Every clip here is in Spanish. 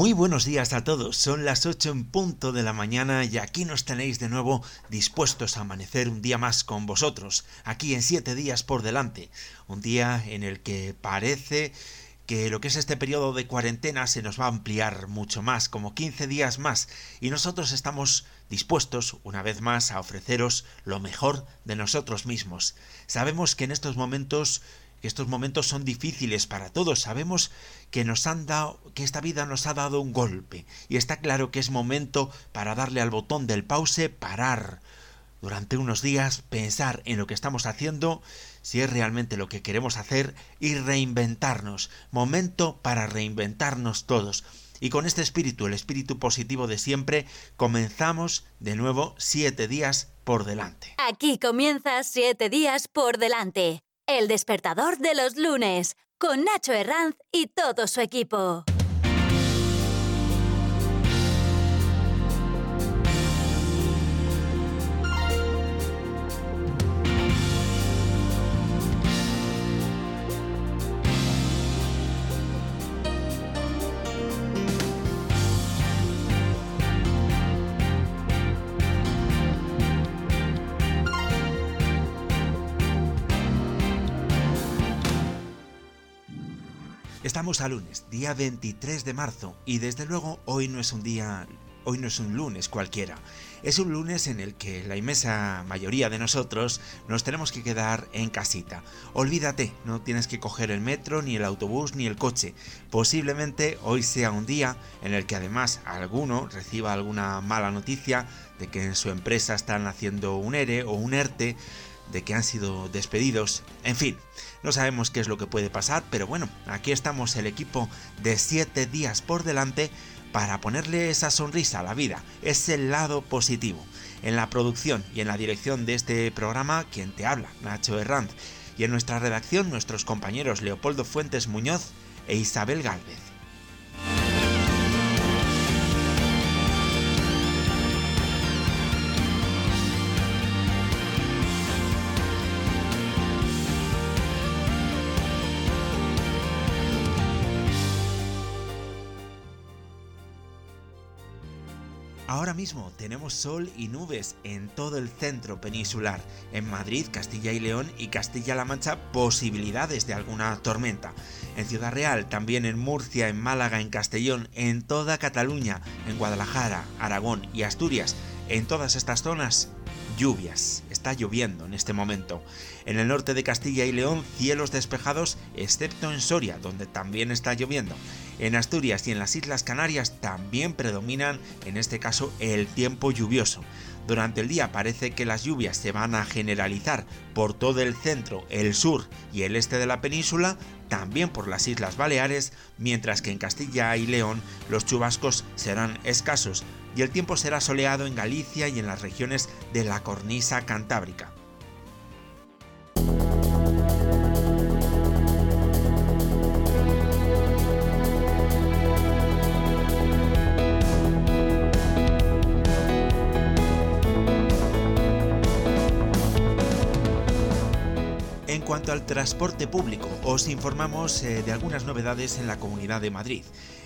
Muy buenos días a todos, son las 8 en punto de la mañana y aquí nos tenéis de nuevo dispuestos a amanecer un día más con vosotros, aquí en 7 días por delante, un día en el que parece que lo que es este periodo de cuarentena se nos va a ampliar mucho más, como 15 días más, y nosotros estamos dispuestos, una vez más, a ofreceros lo mejor de nosotros mismos. Sabemos que en estos momentos estos momentos son difíciles para todos. Sabemos que nos han dado, que esta vida nos ha dado un golpe. Y está claro que es momento para darle al botón del pause, parar durante unos días, pensar en lo que estamos haciendo, si es realmente lo que queremos hacer, y reinventarnos. Momento para reinventarnos todos. Y con este espíritu, el espíritu positivo de siempre, comenzamos de nuevo siete días por delante. Aquí comienza siete días por delante el despertador de los lunes, con Nacho Herranz y todo su equipo. Estamos a lunes, día 23 de marzo, y desde luego hoy no es un día, hoy no es un lunes cualquiera. Es un lunes en el que la inmensa mayoría de nosotros nos tenemos que quedar en casita. Olvídate, no tienes que coger el metro, ni el autobús, ni el coche. Posiblemente hoy sea un día en el que además alguno reciba alguna mala noticia de que en su empresa están haciendo un ERE o un ERTE de que han sido despedidos, en fin, no sabemos qué es lo que puede pasar, pero bueno, aquí estamos el equipo de 7 días por delante para ponerle esa sonrisa a la vida, ese lado positivo. En la producción y en la dirección de este programa, quien te habla, Nacho Herranz, y en nuestra redacción nuestros compañeros Leopoldo Fuentes Muñoz e Isabel Gálvez. Ahora mismo tenemos sol y nubes en todo el centro peninsular. En Madrid, Castilla y León y Castilla-La Mancha posibilidades de alguna tormenta. En Ciudad Real, también en Murcia, en Málaga, en Castellón, en toda Cataluña, en Guadalajara, Aragón y Asturias. En todas estas zonas lluvias. Está lloviendo en este momento. En el norte de Castilla y León, cielos despejados, excepto en Soria, donde también está lloviendo. En Asturias y en las Islas Canarias también predominan, en este caso, el tiempo lluvioso. Durante el día parece que las lluvias se van a generalizar por todo el centro, el sur y el este de la península, también por las Islas Baleares, mientras que en Castilla y León los chubascos serán escasos y el tiempo será soleado en Galicia y en las regiones de la cornisa cantábrica. Cuanto al transporte público, os informamos eh, de algunas novedades en la Comunidad de Madrid.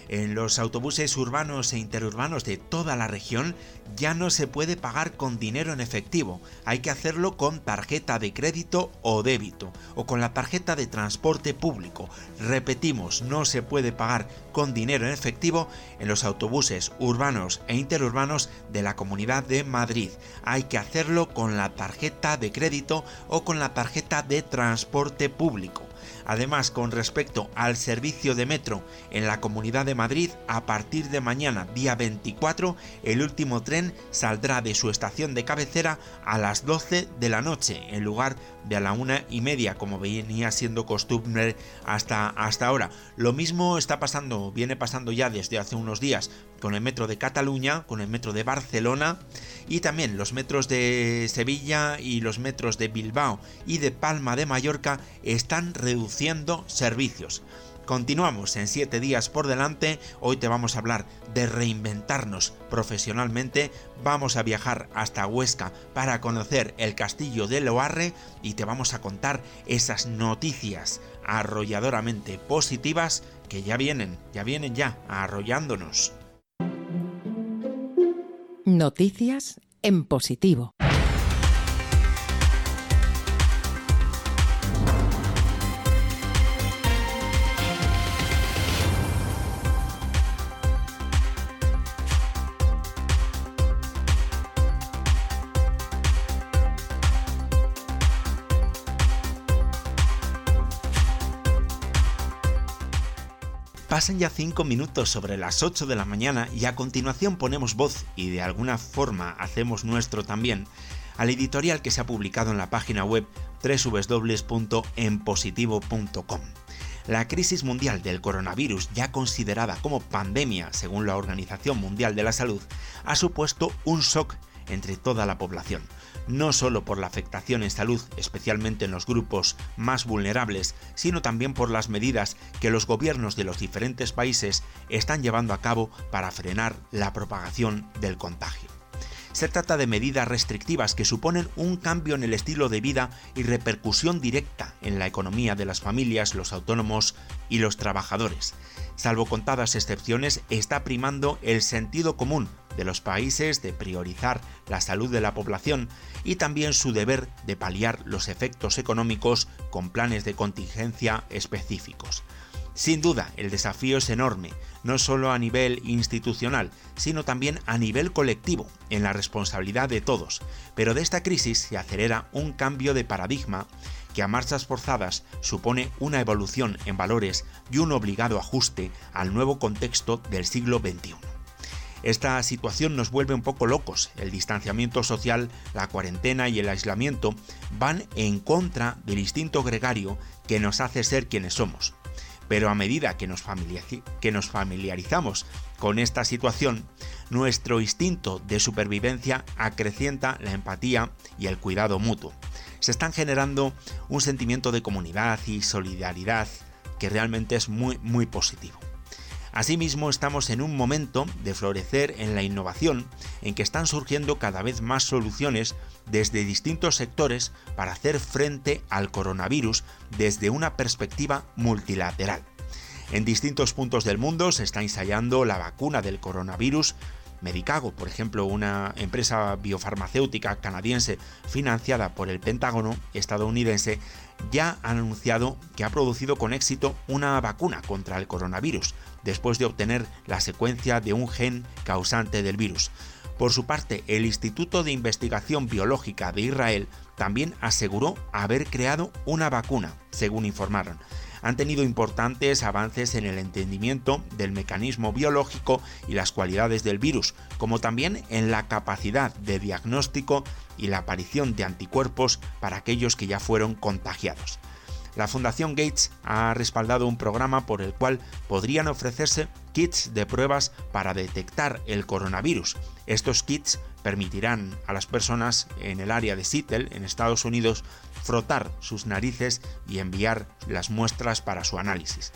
En los autobuses urbanos e interurbanos de toda la región ya no se puede pagar con dinero en efectivo, hay que hacerlo con tarjeta de crédito o débito, o con la tarjeta de transporte público. Repetimos, no se puede pagar con dinero en efectivo en los autobuses urbanos e interurbanos de la Comunidad de Madrid. Hay que hacerlo con la tarjeta de crédito o con la tarjeta de transporte público. Además, con respecto al servicio de metro en la Comunidad de Madrid, a partir de mañana, día 24, el último tren saldrá de su estación de cabecera a las 12 de la noche, en lugar de a la una y media, como venía siendo costumbre hasta, hasta ahora. Lo mismo está pasando, viene pasando ya desde hace unos días con el metro de Cataluña, con el metro de Barcelona y también los metros de Sevilla y los metros de Bilbao y de Palma de Mallorca están servicios. Continuamos en 7 días por delante, hoy te vamos a hablar de reinventarnos profesionalmente, vamos a viajar hasta Huesca para conocer el castillo de Loarre y te vamos a contar esas noticias arrolladoramente positivas que ya vienen, ya vienen ya arrollándonos. Noticias en positivo. Pasan ya 5 minutos sobre las 8 de la mañana y a continuación ponemos voz y de alguna forma hacemos nuestro también al editorial que se ha publicado en la página web www.enpositivo.com. La crisis mundial del coronavirus, ya considerada como pandemia según la Organización Mundial de la Salud, ha supuesto un shock entre toda la población, no solo por la afectación en salud, especialmente en los grupos más vulnerables, sino también por las medidas que los gobiernos de los diferentes países están llevando a cabo para frenar la propagación del contagio. Se trata de medidas restrictivas que suponen un cambio en el estilo de vida y repercusión directa en la economía de las familias, los autónomos y los trabajadores. Salvo contadas excepciones, está primando el sentido común de los países de priorizar la salud de la población y también su deber de paliar los efectos económicos con planes de contingencia específicos. Sin duda, el desafío es enorme, no solo a nivel institucional, sino también a nivel colectivo, en la responsabilidad de todos, pero de esta crisis se acelera un cambio de paradigma que a marchas forzadas supone una evolución en valores y un obligado ajuste al nuevo contexto del siglo XXI. Esta situación nos vuelve un poco locos. El distanciamiento social, la cuarentena y el aislamiento van en contra del instinto gregario que nos hace ser quienes somos. Pero a medida que nos, familiarizamos con esta situación, nuestro instinto de supervivencia acrecienta la empatía y el cuidado mutuo. Se están generando un sentimiento de comunidad y solidaridad que realmente es muy muy positivo. Asimismo, estamos en un momento de florecer en la innovación, en que están surgiendo cada vez más soluciones desde distintos sectores para hacer frente al coronavirus desde una perspectiva multilateral. En distintos puntos del mundo se está ensayando la vacuna del coronavirus Medicago, por ejemplo, una empresa biofarmacéutica canadiense financiada por el Pentágono estadounidense, ya ha anunciado que ha producido con éxito una vacuna contra el coronavirus, después de obtener la secuencia de un gen causante del virus. Por su parte, el Instituto de Investigación Biológica de Israel también aseguró haber creado una vacuna, según informaron han tenido importantes avances en el entendimiento del mecanismo biológico y las cualidades del virus, como también en la capacidad de diagnóstico y la aparición de anticuerpos para aquellos que ya fueron contagiados. La Fundación Gates ha respaldado un programa por el cual podrían ofrecerse kits de pruebas para detectar el coronavirus. Estos kits permitirán a las personas en el área de Seattle, en Estados Unidos, frotar sus narices y enviar las muestras para su análisis.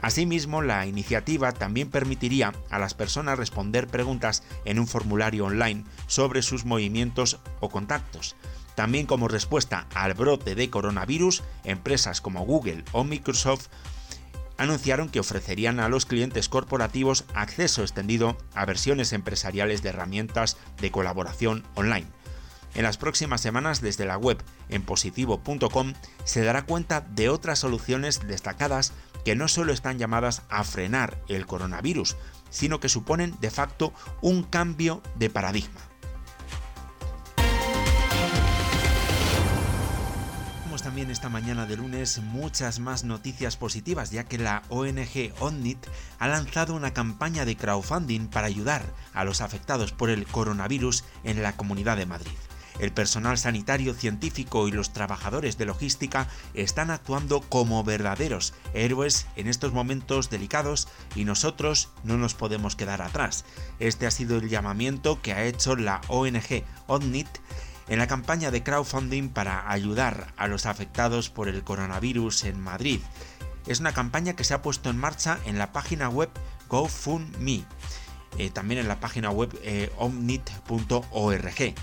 Asimismo, la iniciativa también permitiría a las personas responder preguntas en un formulario online sobre sus movimientos o contactos. También como respuesta al brote de coronavirus, empresas como Google o Microsoft anunciaron que ofrecerían a los clientes corporativos acceso extendido a versiones empresariales de herramientas de colaboración online. En las próximas semanas desde la web en positivo.com se dará cuenta de otras soluciones destacadas que no solo están llamadas a frenar el coronavirus, sino que suponen de facto un cambio de paradigma. también esta mañana de lunes muchas más noticias positivas, ya que la ONG ONNIT ha lanzado una campaña de crowdfunding para ayudar a los afectados por el coronavirus en la Comunidad de Madrid. El personal sanitario, científico y los trabajadores de logística están actuando como verdaderos héroes en estos momentos delicados y nosotros no nos podemos quedar atrás. Este ha sido el llamamiento que ha hecho la ONG ONNIT en la campaña de crowdfunding para ayudar a los afectados por el coronavirus en Madrid. Es una campaña que se ha puesto en marcha en la página web GoFundMe, eh, también en la página web eh, omnit.org.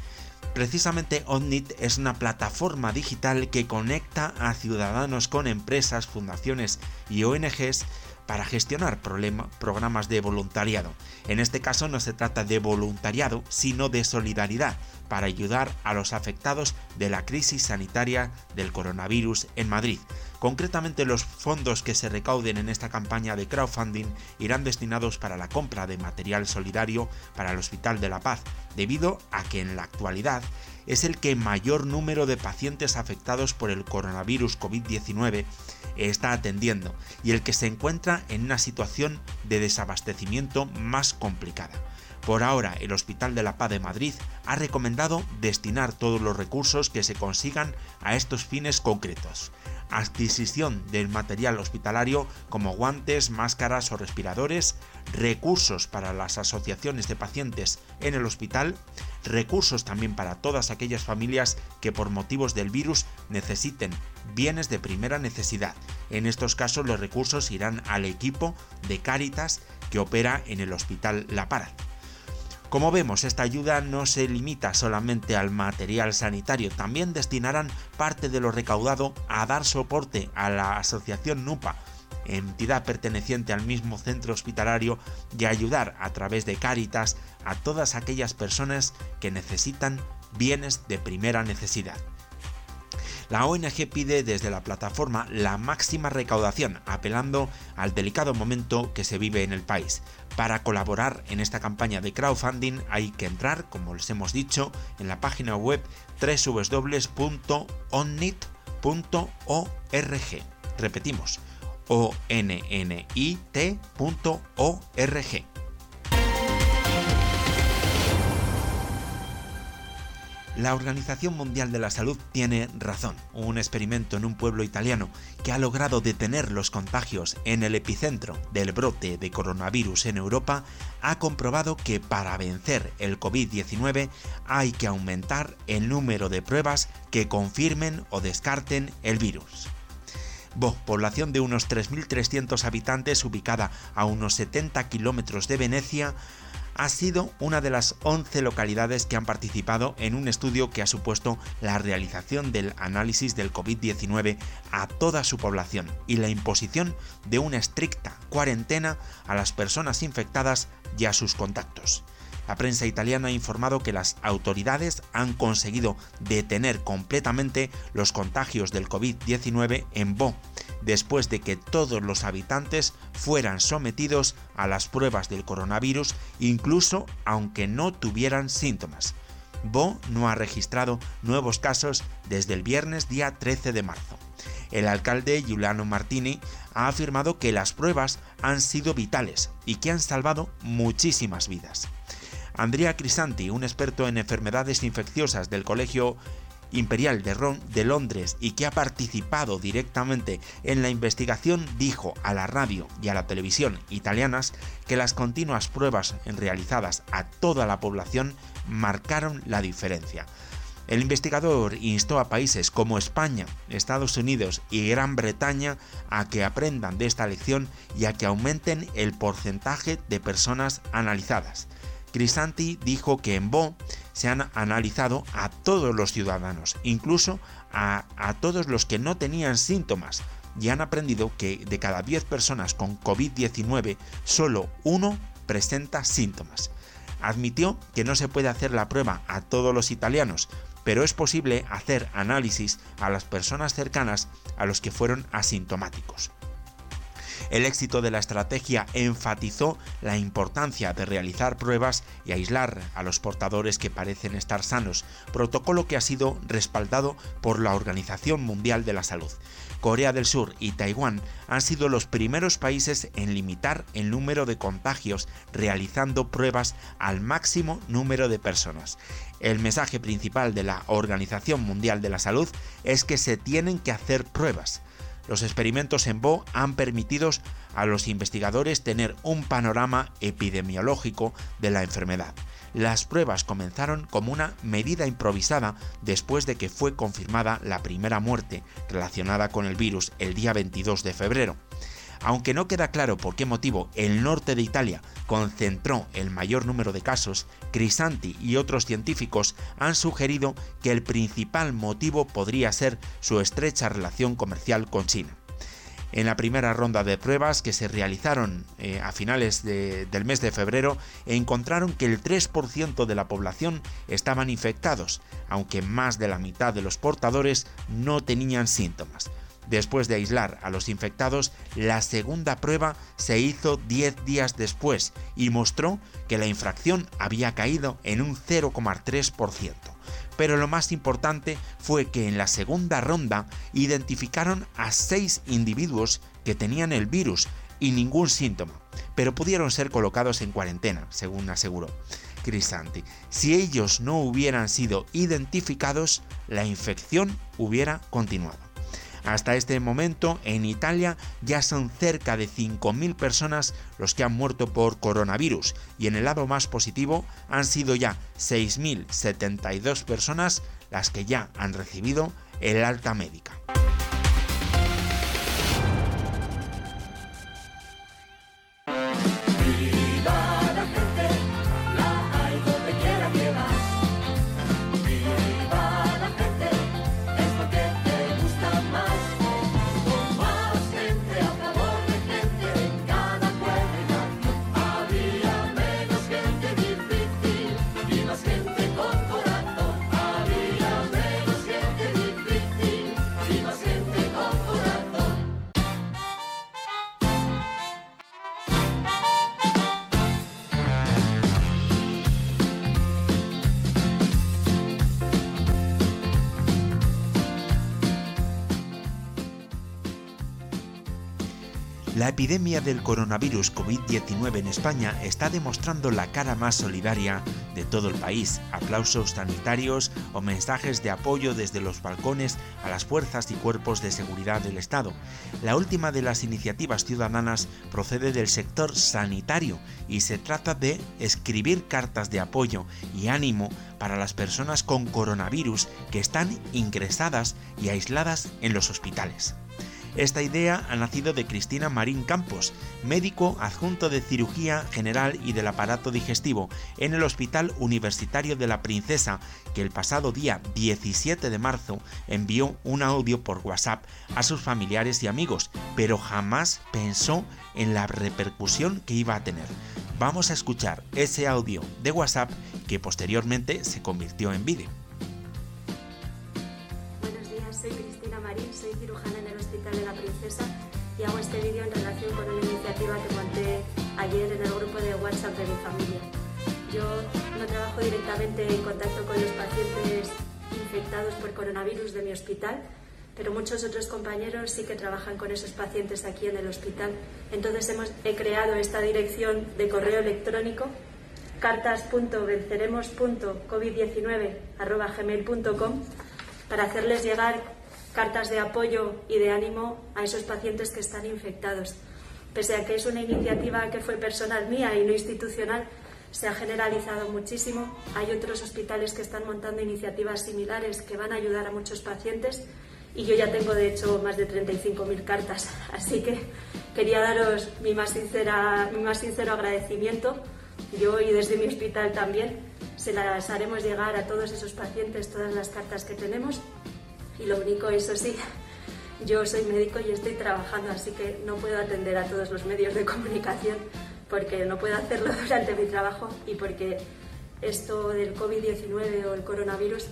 Precisamente ONNIT es una plataforma digital que conecta a ciudadanos con empresas, fundaciones y ONGs para gestionar programas de voluntariado. En este caso no se trata de voluntariado, sino de solidaridad para ayudar a los afectados de la crisis sanitaria del coronavirus en Madrid. Concretamente los fondos que se recauden en esta campaña de crowdfunding irán destinados para la compra de material solidario para el Hospital de la Paz, debido a que en la actualidad es el que mayor número de pacientes afectados por el coronavirus COVID-19 está atendiendo y el que se encuentra en una situación de desabastecimiento más complicada. Por ahora, el Hospital de la Paz de Madrid ha recomendado destinar todos los recursos que se consigan a estos fines concretos. Adquisición del material hospitalario como guantes, máscaras o respiradores, recursos para las asociaciones de pacientes en el hospital, recursos también para todas aquellas familias que por motivos del virus necesiten bienes de primera necesidad. En estos casos los recursos irán al equipo de Cáritas que opera en el Hospital La Paz. Como vemos, esta ayuda no se limita solamente al material sanitario, también destinarán parte de lo recaudado a dar soporte a la asociación NUPA, entidad perteneciente al mismo centro hospitalario, y ayudar a través de Cáritas a todas aquellas personas que necesitan bienes de primera necesidad. La ONG pide desde la plataforma la máxima recaudación, apelando al delicado momento que se vive en el país. Para colaborar en esta campaña de crowdfunding hay que entrar, como les hemos dicho, en la página web www.onnit.org. Repetimos, onnit.org. La Organización Mundial de la Salud tiene razón. Un experimento en un pueblo italiano que ha logrado detener los contagios en el epicentro del brote de coronavirus en Europa ha comprobado que para vencer el COVID-19 hay que aumentar el número de pruebas que confirmen o descarten el virus. Bo, población de unos 3.300 habitantes ubicada a unos 70 kilómetros de Venecia, ha sido una de las 11 localidades que han participado en un estudio que ha supuesto la realización del análisis del COVID-19 a toda su población y la imposición de una estricta cuarentena a las personas infectadas y a sus contactos. La prensa italiana ha informado que las autoridades han conseguido detener completamente los contagios del COVID-19 en Bo, después de que todos los habitantes fueran sometidos a las pruebas del coronavirus, incluso aunque no tuvieran síntomas. Bo no ha registrado nuevos casos desde el viernes día 13 de marzo. El alcalde Giuliano Martini ha afirmado que las pruebas han sido vitales y que han salvado muchísimas vidas. Andrea Crisanti, un experto en enfermedades infecciosas del Colegio Imperial de, de, Londres y que ha participado directamente en la investigación, dijo a la radio y a la televisión italianas que las continuas pruebas realizadas a toda la población marcaron la diferencia. El investigador instó a países como España, Estados Unidos y Gran Bretaña a que aprendan de esta lección y a que aumenten el porcentaje de personas analizadas. Crisanti dijo que en Bo se han analizado a todos los ciudadanos, incluso a, a, todos los que no tenían síntomas, y han aprendido que de cada 10 personas con COVID-19, solo uno presenta síntomas. Admitió que no se puede hacer la prueba a todos los italianos, pero es posible hacer análisis a las personas cercanas a los que fueron asintomáticos. El éxito de la estrategia enfatizó la importancia de realizar pruebas y aislar a los portadores que parecen estar sanos, protocolo que ha sido respaldado por la Organización Mundial de la Salud. Corea del Sur y Taiwán han sido los primeros países en limitar el número de contagios realizando pruebas al máximo número de personas. El mensaje principal de la Organización Mundial de la Salud es que se tienen que hacer pruebas. Los experimentos en Bo han permitido a los investigadores tener un panorama epidemiológico de la enfermedad. Las pruebas comenzaron como una medida improvisada después de que fue confirmada la primera muerte relacionada con el virus el día 22 de febrero. Aunque no queda claro por qué motivo el norte de Italia concentró el mayor número de casos, Crisanti y otros científicos han sugerido que el principal motivo podría ser su estrecha relación comercial con China. En la primera ronda de pruebas que se realizaron eh, a finales del mes de febrero, encontraron que el 3% de la población estaban infectados, aunque más de la mitad de los portadores no tenían síntomas. Después de aislar a los infectados, la segunda prueba se hizo 10 días después y mostró que la infracción había caído en un 0,3%. Pero lo más importante fue que en la segunda ronda identificaron a 6 individuos que tenían el virus y ningún síntoma, pero pudieron ser colocados en cuarentena, según aseguró Crisanti. Si ellos no hubieran sido identificados, la infección hubiera continuado. Hasta este momento, en Italia ya son cerca de 5.000 personas los que han muerto por coronavirus y en el lado más positivo han sido ya 6.072 personas las que ya han recibido el alta médica. La epidemia del coronavirus COVID-19 en España está demostrando la cara más solidaria de todo el país. Aplausos sanitarios o mensajes de apoyo desde los balcones a las fuerzas y cuerpos de seguridad del Estado. La última de las iniciativas ciudadanas procede del sector sanitario y se trata de escribir cartas de apoyo y ánimo para las personas con coronavirus que están ingresadas y aisladas en los hospitales. Esta idea ha nacido de Cristina Marín Campos, médico adjunto de cirugía general y del aparato digestivo en el Hospital Universitario de la Princesa, que el pasado día 17 de marzo envió un audio por WhatsApp a sus familiares y amigos, pero jamás pensó en la repercusión que iba a tener. Vamos a escuchar ese audio de WhatsApp que posteriormente se convirtió en vídeo. Y hago este vídeo en relación con una iniciativa que monté ayer en el grupo de WhatsApp de mi familia. Yo no trabajo directamente en contacto con los pacientes infectados por coronavirus de mi hospital, pero muchos otros compañeros sí que trabajan con esos pacientes aquí en el hospital. Entonces hemos, he creado esta dirección de correo electrónico cartas.venceremos.covid19.gmail.com para hacerles llegar cartas de apoyo y de ánimo a esos pacientes que están infectados. Pese a que es una iniciativa que fue personal mía y no institucional, se ha generalizado muchísimo. Hay otros hospitales que están montando iniciativas similares que van a ayudar a muchos pacientes y yo ya tengo de hecho más de 35.000 cartas. Así que quería daros mi más, sincera, mi más sincero agradecimiento. Yo y desde mi hospital también se las haremos llegar a todos esos pacientes todas las cartas que tenemos y lo único, eso sí, yo soy médico y estoy trabajando, así que no puedo atender a todos los medios de comunicación porque no puedo hacerlo durante mi trabajo y porque esto del COVID-19 o el coronavirus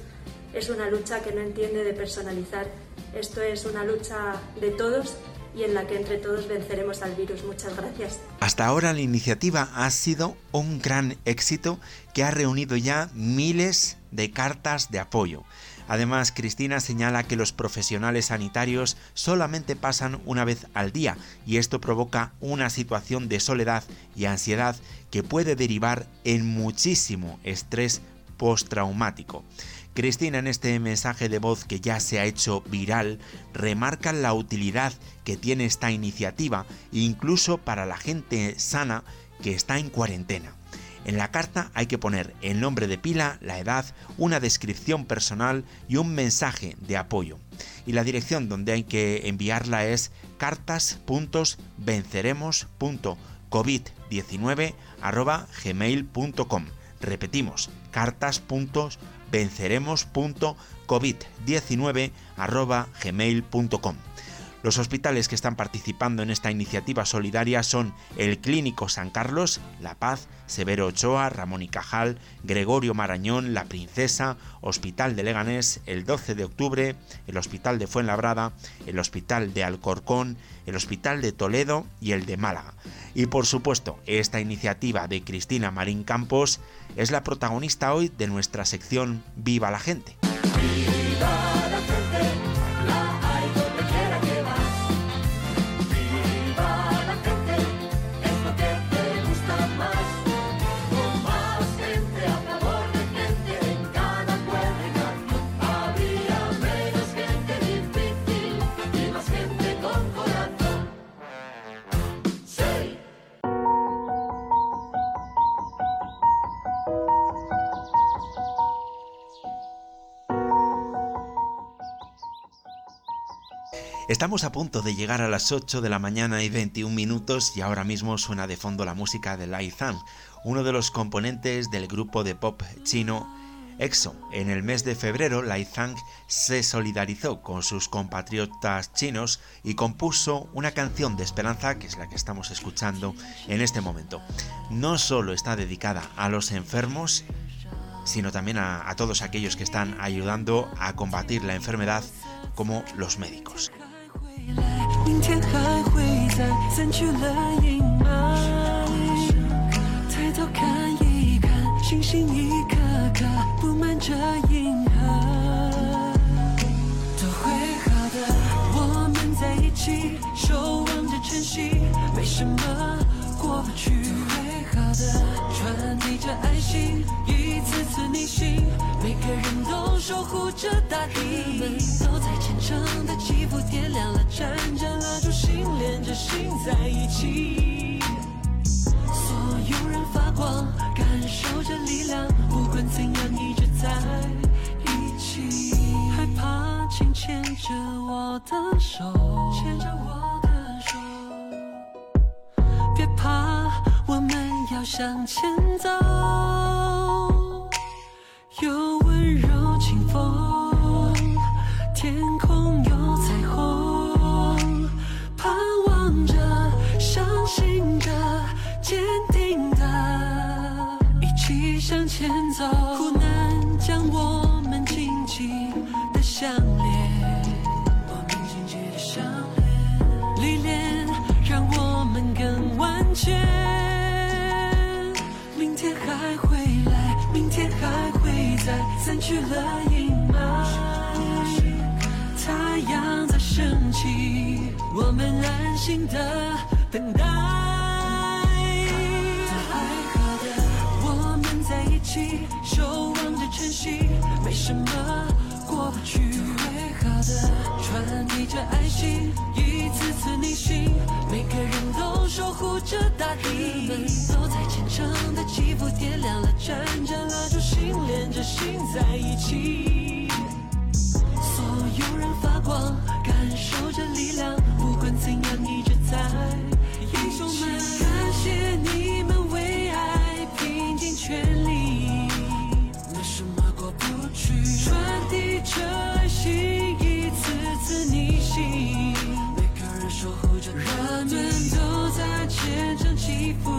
es una lucha que no entiende de personalizar. Esto es una lucha de todos y en la que entre todos venceremos al virus. Muchas gracias. Hasta ahora la iniciativa ha sido un gran éxito que ha reunido ya miles de cartas de apoyo. Además, Cristina señala que los profesionales sanitarios solamente pasan una vez al día y esto provoca una situación de soledad y ansiedad que puede derivar en muchísimo estrés postraumático. Cristina en este mensaje de voz que ya se ha hecho viral remarca la utilidad que tiene esta iniciativa incluso para la gente sana que está en cuarentena. En la carta hay que poner el nombre de pila, la edad, una descripción personal y un mensaje de apoyo. Y la dirección donde hay que enviarla es cartas.venceremos.covid19 Repetimos, cartas.venceremos.covid19 los hospitales que están participando en esta iniciativa solidaria son el Clínico San Carlos, La Paz, Severo Ochoa, Ramón y Cajal, Gregorio Marañón, La Princesa, Hospital de Leganés, el 12 de octubre, el Hospital de Fuenlabrada, el Hospital de Alcorcón, el Hospital de Toledo y el de Málaga. Y por supuesto, esta iniciativa de Cristina Marín Campos es la protagonista hoy de nuestra sección Viva la gente. Estamos a punto de llegar a las 8 de la mañana y 21 minutos y ahora mismo suena de fondo la música de Lai Zhang, uno de los componentes del grupo de pop chino EXO. En el mes de febrero, Lai Zhang se solidarizó con sus compatriotas chinos y compuso una canción de esperanza, que es la que estamos escuchando en este momento. No solo está dedicada a los enfermos, sino también a, a todos aquellos que están ayudando a combatir la enfermedad, como los médicos. 明天还会再散去了阴霾，抬头看一看，星星一颗颗布满着银河，都会好的。我们在一起，守望着晨曦，没什么过不去。都会好的，传递着爱心，一次次逆行，每个人都守护着大地，都在虔诚的祈福，点亮了，盏盏蜡烛，心连着心在一起。所有人发光，感受着力量，不管怎样，一直在一起。害怕，请牵着我的手，牵着我的手，别怕，我们要向前走。有前走。苦难将我们紧紧的相连，我们紧紧的相连，历练让我们更完全。明天还会来，明天还会在散去了阴霾，太阳在升起，我们安心的等待。起，守望着晨曦，没什么过不去。都会好的，传递着爱心，一次次逆行，每个人都守护着大地，都在虔诚的祈福，点亮了，盏盏蜡烛，心连着心在一起。所有人发光，感受着力量，不管怎样，一直在英雄们，感谢你们为爱拼尽全力，去，传递着爱心，一次次逆行，每个人守护着，人们都在虔诚祈福，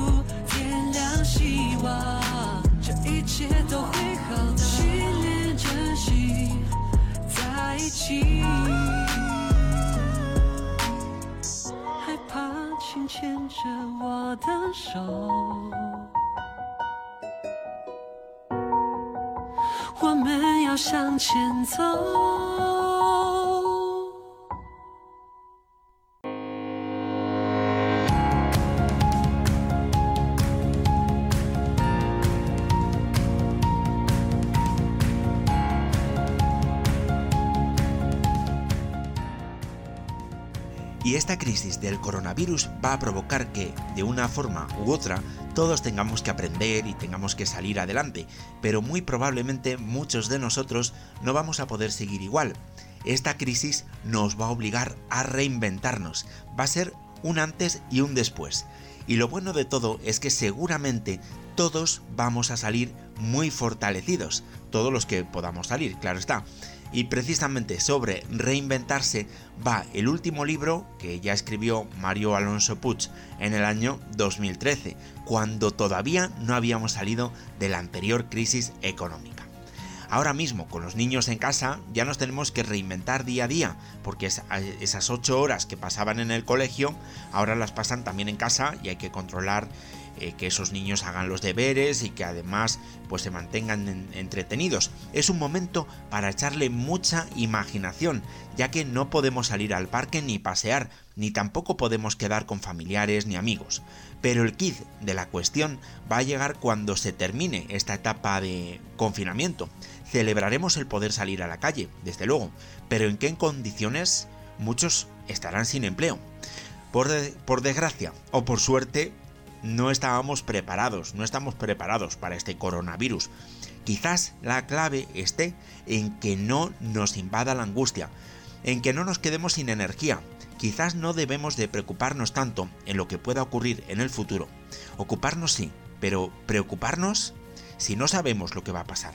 点亮希望，这一切都会好的，心连着心。在一起。害怕，请牵着我的手。我们要向前走。Esta crisis del coronavirus va a provocar que, de una forma u otra, todos tengamos que aprender y tengamos que salir adelante, pero muy probablemente muchos de nosotros no vamos a poder seguir igual. Esta crisis nos va a obligar a reinventarnos, va a ser un antes y un después. Y lo bueno de todo es que seguramente todos vamos a salir muy fortalecidos, todos los que podamos salir, claro está. Y precisamente sobre reinventarse va el último libro que ya escribió Mario Alonso Puig en el año 2013, cuando todavía no habíamos salido de la anterior crisis económica. Ahora mismo, con los niños en casa, ya nos tenemos que reinventar día a día, porque esas ocho horas que pasaban en el colegio, ahora las pasan también en casa y hay que controlar eh, que esos niños hagan los deberes y que además pues se mantengan entretenidos. Es un momento para echarle mucha imaginación, ya que no podemos salir al parque ni pasear, ni tampoco podemos quedar con familiares ni amigos. Pero el kit de la cuestión va a llegar cuando se termine esta etapa de confinamiento. Celebraremos el poder salir a la calle, desde luego, pero ¿en qué condiciones? Muchos estarán sin empleo. Por, por, desgracia o por suerte, no estábamos preparados, no estamos preparados para este coronavirus. Quizás la clave esté en que no nos invada la angustia, en que no nos quedemos sin energía. Quizás no debemos de preocuparnos tanto en lo que pueda ocurrir en el futuro. Ocuparnos sí, pero preocuparnos si no sabemos lo que va a pasar.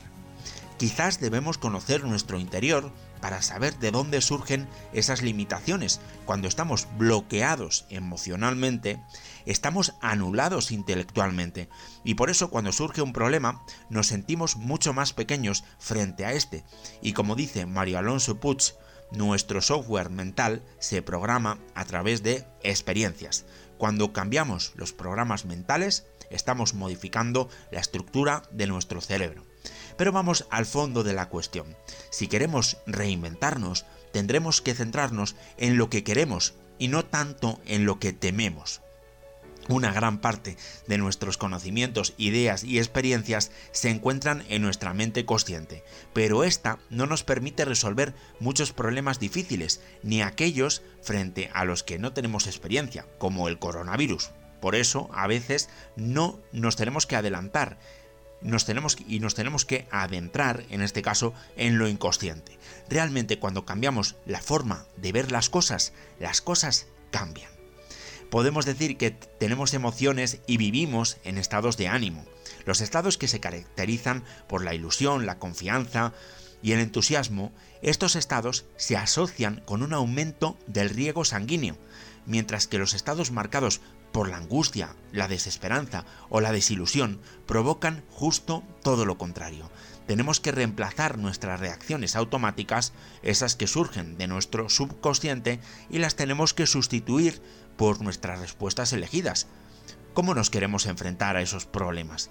Quizás debemos conocer nuestro interior para saber de dónde surgen esas limitaciones. Cuando estamos bloqueados emocionalmente, estamos anulados intelectualmente. Y por eso cuando surge un problema, nos sentimos mucho más pequeños frente a este. Y como dice Mario Alonso Puig, nuestro software mental se programa a través de experiencias. Cuando cambiamos los programas mentales, estamos modificando la estructura de nuestro cerebro. Pero vamos al fondo de la cuestión. Si queremos reinventarnos, tendremos que centrarnos en lo que queremos y no tanto en lo que tememos. Una gran parte de nuestros conocimientos, ideas y experiencias se encuentran en nuestra mente consciente, pero esta no nos permite resolver muchos problemas difíciles, ni aquellos frente a los que no tenemos experiencia, como el coronavirus. Por eso, a veces no nos tenemos que adelantar nos tenemos y nos tenemos que adentrar, en este caso, en lo inconsciente. Realmente cuando cambiamos la forma de ver las cosas, las cosas cambian. Podemos decir que tenemos emociones y vivimos en estados de ánimo, los estados que se caracterizan por la ilusión, la confianza y el entusiasmo, estos estados se asocian con un aumento del riego sanguíneo, mientras que los estados marcados por la angustia, la desesperanza o la desilusión provocan justo todo lo contrario. Tenemos que reemplazar nuestras reacciones automáticas, esas que surgen de nuestro subconsciente, y las tenemos que sustituir por nuestras respuestas elegidas. ¿Cómo nos queremos enfrentar a esos problemas?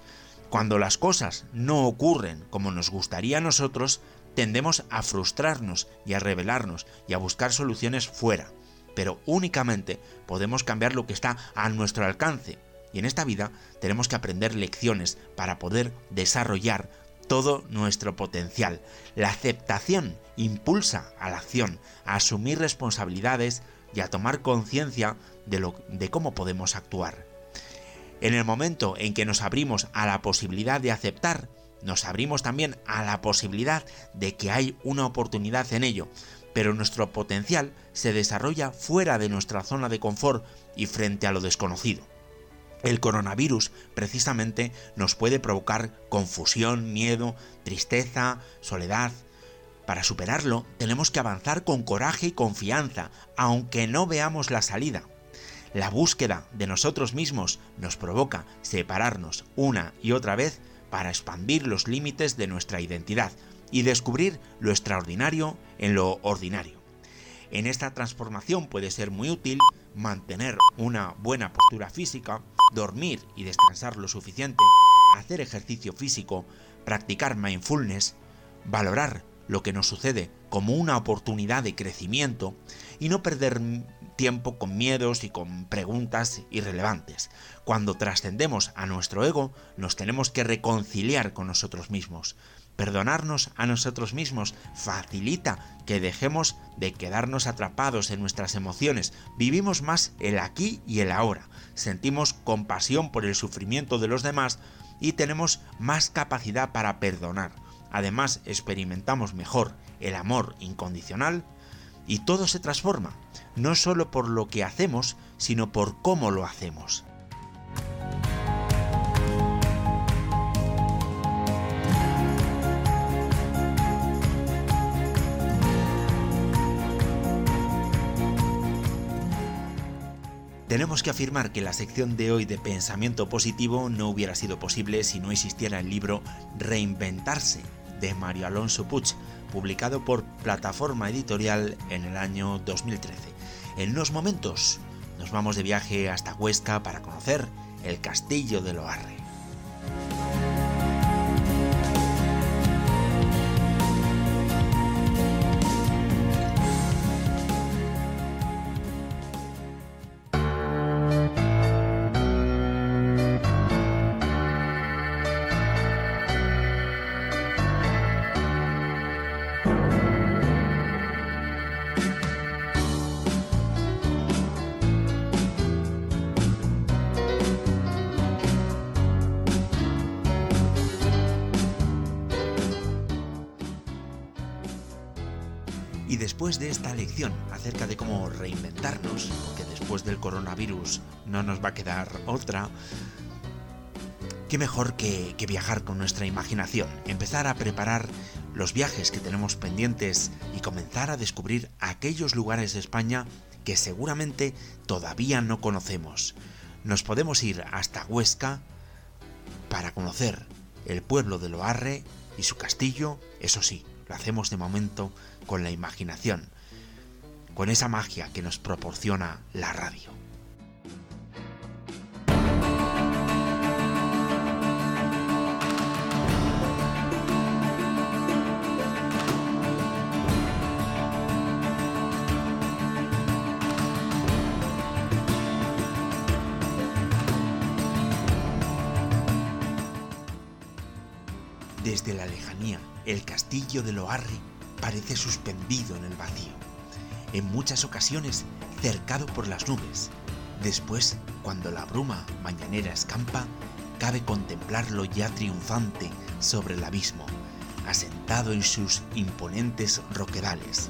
Cuando las cosas no ocurren como nos gustaría a nosotros, tendemos a frustrarnos y a rebelarnos y a buscar soluciones fuera pero únicamente podemos cambiar lo que está a nuestro alcance. Y en esta vida tenemos que aprender lecciones para poder desarrollar todo nuestro potencial. La aceptación impulsa a la acción, a asumir responsabilidades y a tomar conciencia de, de cómo podemos actuar. En el momento en que nos abrimos a la posibilidad de aceptar, nos abrimos también a la posibilidad de que hay una oportunidad en ello, pero nuestro potencial se desarrolla fuera de nuestra zona de confort y frente a lo desconocido. El coronavirus precisamente nos puede provocar confusión, miedo, tristeza, soledad. Para superarlo tenemos que avanzar con coraje y confianza, aunque no veamos la salida. La búsqueda de nosotros mismos nos provoca separarnos una y otra vez para expandir los límites de nuestra identidad, y descubrir lo extraordinario en lo ordinario. En esta transformación puede ser muy útil mantener una buena postura física, dormir y descansar lo suficiente, hacer ejercicio físico, practicar mindfulness, valorar lo que nos sucede como una oportunidad de crecimiento y no perder tiempo con miedos y con preguntas irrelevantes. Cuando trascendemos a nuestro ego, nos tenemos que reconciliar con nosotros mismos. Perdonarnos a nosotros mismos facilita que dejemos de quedarnos atrapados en nuestras emociones. Vivimos más el aquí y el ahora. Sentimos compasión por el sufrimiento de los demás y tenemos más capacidad para perdonar. Además, experimentamos mejor el amor incondicional y todo se transforma, no solo por lo que hacemos, sino por cómo lo hacemos. Tenemos que afirmar que la sección de hoy de pensamiento positivo no hubiera sido posible si no existiera el libro Reinventarse de Mario Alonso Puig, publicado por Plataforma Editorial en el año 2013. En unos momentos nos vamos de viaje hasta Huesca para conocer el Castillo de Loarre. Después de esta lección acerca de cómo reinventarnos, porque después del coronavirus no nos va a quedar otra, qué mejor que, que, viajar con nuestra imaginación, empezar a preparar los viajes que tenemos pendientes y comenzar a descubrir aquellos lugares de España que seguramente todavía no conocemos. Nos podemos ir hasta Huesca para conocer el pueblo de Loarre y su castillo, eso sí, lo hacemos de momento con la imaginación, con esa magia que nos proporciona la radio. Desde la lejanía, el castillo de Loarre parece suspendido en el vacío, en muchas ocasiones cercado por las nubes. Después, cuando la bruma mañanera escampa, cabe contemplarlo ya triunfante sobre el abismo, asentado en sus imponentes roquedales.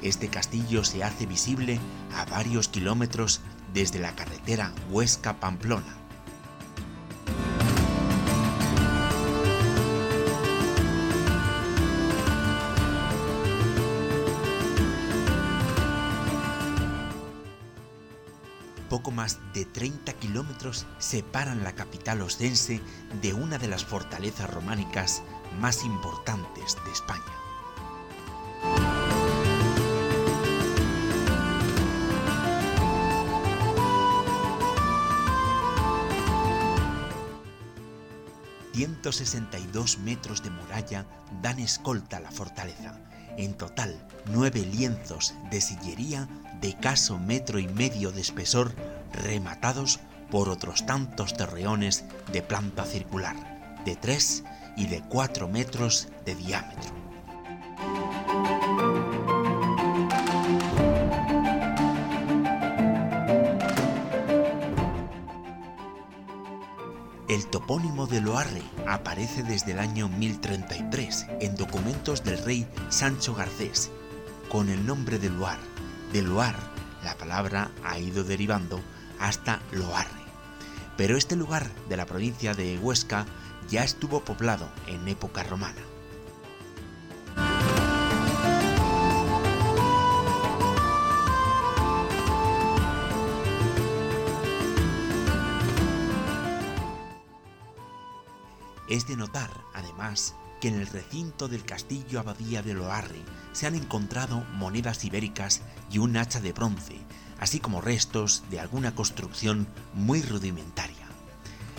Este castillo se hace visible a varios kilómetros desde la carretera Huesca-Pamplona. 30 kilómetros separan la capital oscense de una de las fortalezas románicas más importantes de España. ...162 metros de muralla dan escolta a la fortaleza. En total, nueve lienzos de sillería de caso metro y medio de espesor rematados por otros tantos terreones de planta circular, de 3 y de 4 metros de diámetro. El topónimo de Loarre aparece desde el año 1033 en documentos del rey Sancho Garcés, con el nombre de Loar. De Loar, la palabra ha ido derivando hasta Loarre. Pero este lugar de la provincia de Huesca ya estuvo poblado en época romana. Es de notar, además, que en el recinto del castillo abadía de Loarre se han encontrado monedas ibéricas y un hacha de bronce, así como restos de alguna construcción muy rudimentaria.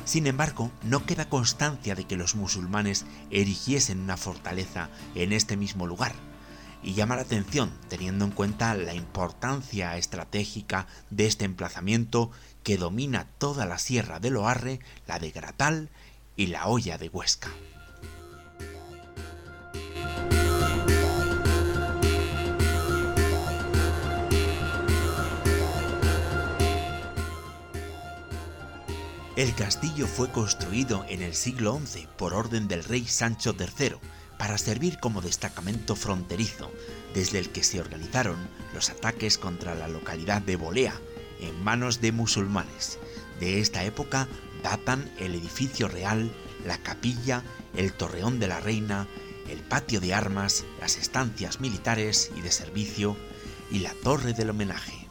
Sin embargo, no queda constancia de que los musulmanes erigiesen una fortaleza en este mismo lugar, y llama la atención teniendo en cuenta la importancia estratégica de este emplazamiento que domina toda la sierra de Loarre, la de Gratal y la Hoya de Huesca. El castillo fue construido en el siglo XI por orden del rey Sancho III para servir como destacamento fronterizo, desde el que se organizaron los ataques contra la localidad de Bolea, en manos de musulmanes. De esta época datan el edificio real, la capilla, el torreón de la reina, el patio de armas, las estancias militares y de servicio y la torre del homenaje.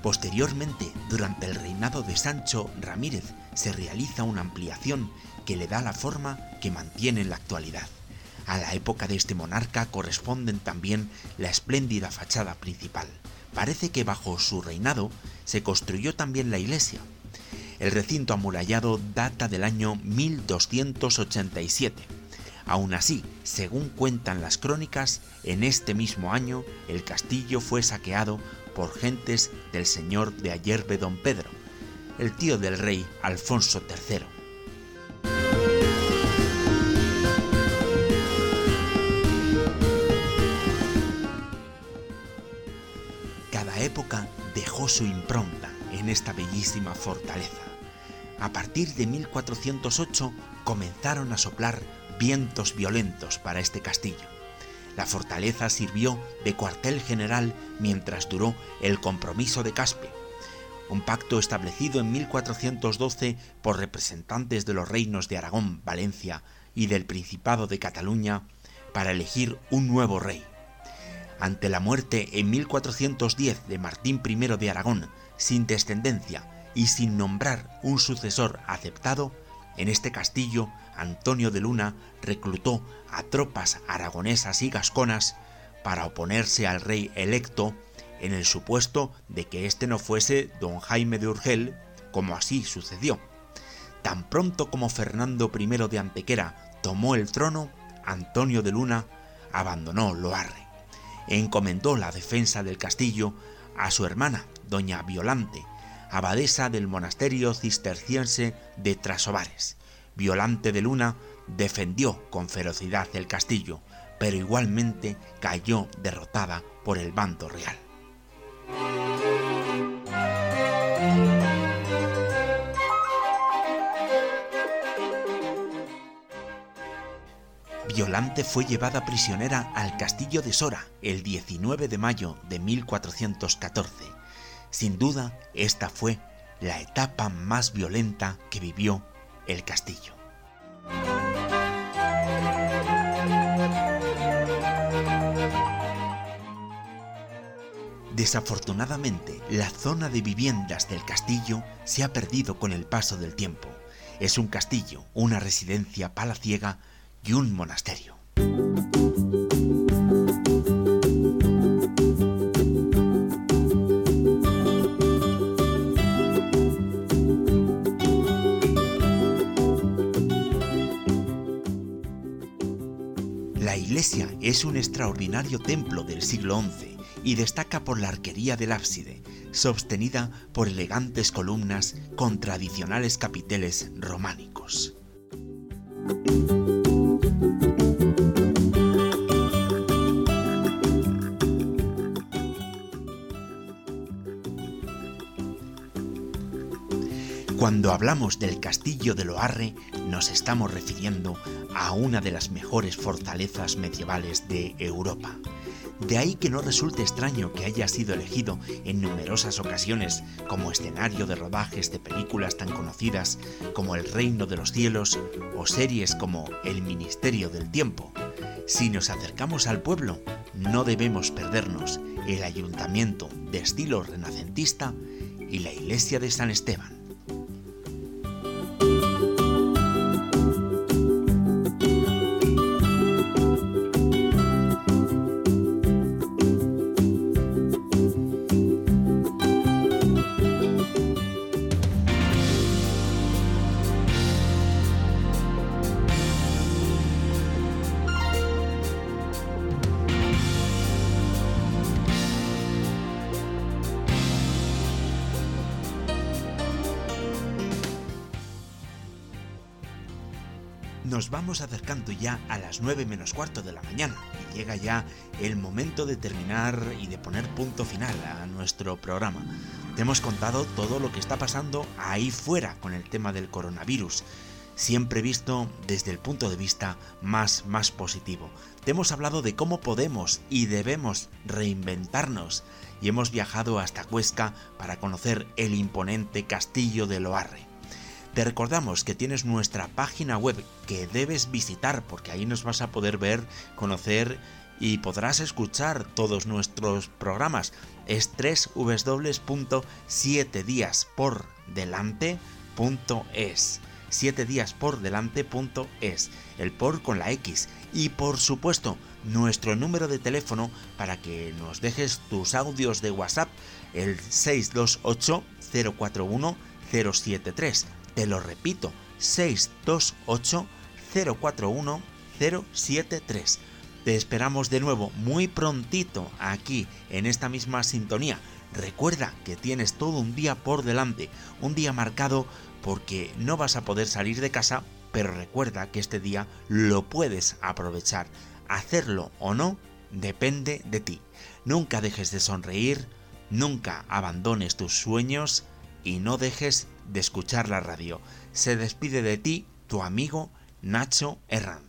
Posteriormente, durante el reinado de Sancho Ramírez, se realiza una ampliación que le da la forma que mantiene en la actualidad. A la época de este monarca corresponden también la espléndida fachada principal. Parece que bajo su reinado se construyó también la iglesia. El recinto amurallado data del año 1287. Aún así, según cuentan las crónicas, en este mismo año el castillo fue saqueado por gentes del señor de Ayerbe don Pedro, el tío del rey Alfonso III. Cada época dejó su impronta en esta bellísima fortaleza. A partir de 1408 comenzaron a soplar vientos violentos para este castillo la fortaleza sirvió de cuartel general mientras duró el compromiso de Caspe, un pacto establecido en 1412 por representantes de los reinos de Aragón, Valencia y del Principado de Cataluña para elegir un nuevo rey. Ante la muerte en 1410 de Martín I de Aragón, sin descendencia y sin nombrar un sucesor aceptado, en este castillo Antonio de Luna reclutó a tropas aragonesas y gasconas para oponerse al rey electo en el supuesto de que éste no fuese don Jaime de Urgel, como así sucedió. Tan pronto como Fernando I de Antequera tomó el trono, Antonio de Luna abandonó Loarre encomendó la defensa del castillo a su hermana, doña Violante, abadesa del monasterio cisterciense de Trasobares. Violante de Luna defendió con ferocidad el castillo, pero igualmente cayó derrotada por el bando real. Violante fue llevada prisionera al castillo de Sora el 19 de mayo de 1414. Sin duda, esta fue la etapa más violenta que vivió el castillo. Desafortunadamente, la zona de viviendas del castillo se ha perdido con el paso del tiempo. Es un castillo, una residencia palaciega y un monasterio. iglesia es un extraordinario templo del siglo XI y destaca por la arquería del ábside, sostenida por elegantes columnas con tradicionales capiteles románicos. Cuando hablamos del castillo de Loarre, nos estamos refiriendo a una de las mejores fortalezas medievales de Europa. De ahí que no resulte extraño que haya sido elegido en numerosas ocasiones como escenario de rodajes de películas tan conocidas como El Reino de los Cielos o series como El Ministerio del Tiempo. Si nos acercamos al pueblo, no debemos perdernos el ayuntamiento de estilo renacentista y la iglesia de San Esteban. Las 9 menos cuarto de la mañana y llega ya el momento de terminar y de poner punto final a nuestro programa. Te hemos contado todo lo que está pasando ahí fuera con el tema del coronavirus, siempre visto desde el punto de vista más más positivo. Te hemos hablado de cómo podemos y debemos reinventarnos y hemos viajado hasta Cuesca para conocer el imponente castillo de Loarre. Te recordamos que tienes nuestra página web que debes visitar porque ahí nos vas a poder ver, conocer y podrás escuchar todos nuestros programas. Es www.7diaspordelante.es 7 días por delante.es, el por con la X. Y por supuesto nuestro número de teléfono para que nos dejes tus audios de WhatsApp el 628 041 073 te lo repito, 628 041 073. Te esperamos de nuevo muy prontito aquí en esta misma sintonía. Recuerda que tienes todo un día por delante, un día marcado porque no vas a poder salir de casa, pero recuerda que este día lo puedes aprovechar. Hacerlo o no depende de ti. Nunca dejes de sonreír, nunca abandones tus sueños y no dejes de escuchar la radio. Se despide de ti tu amigo Nacho Herranz.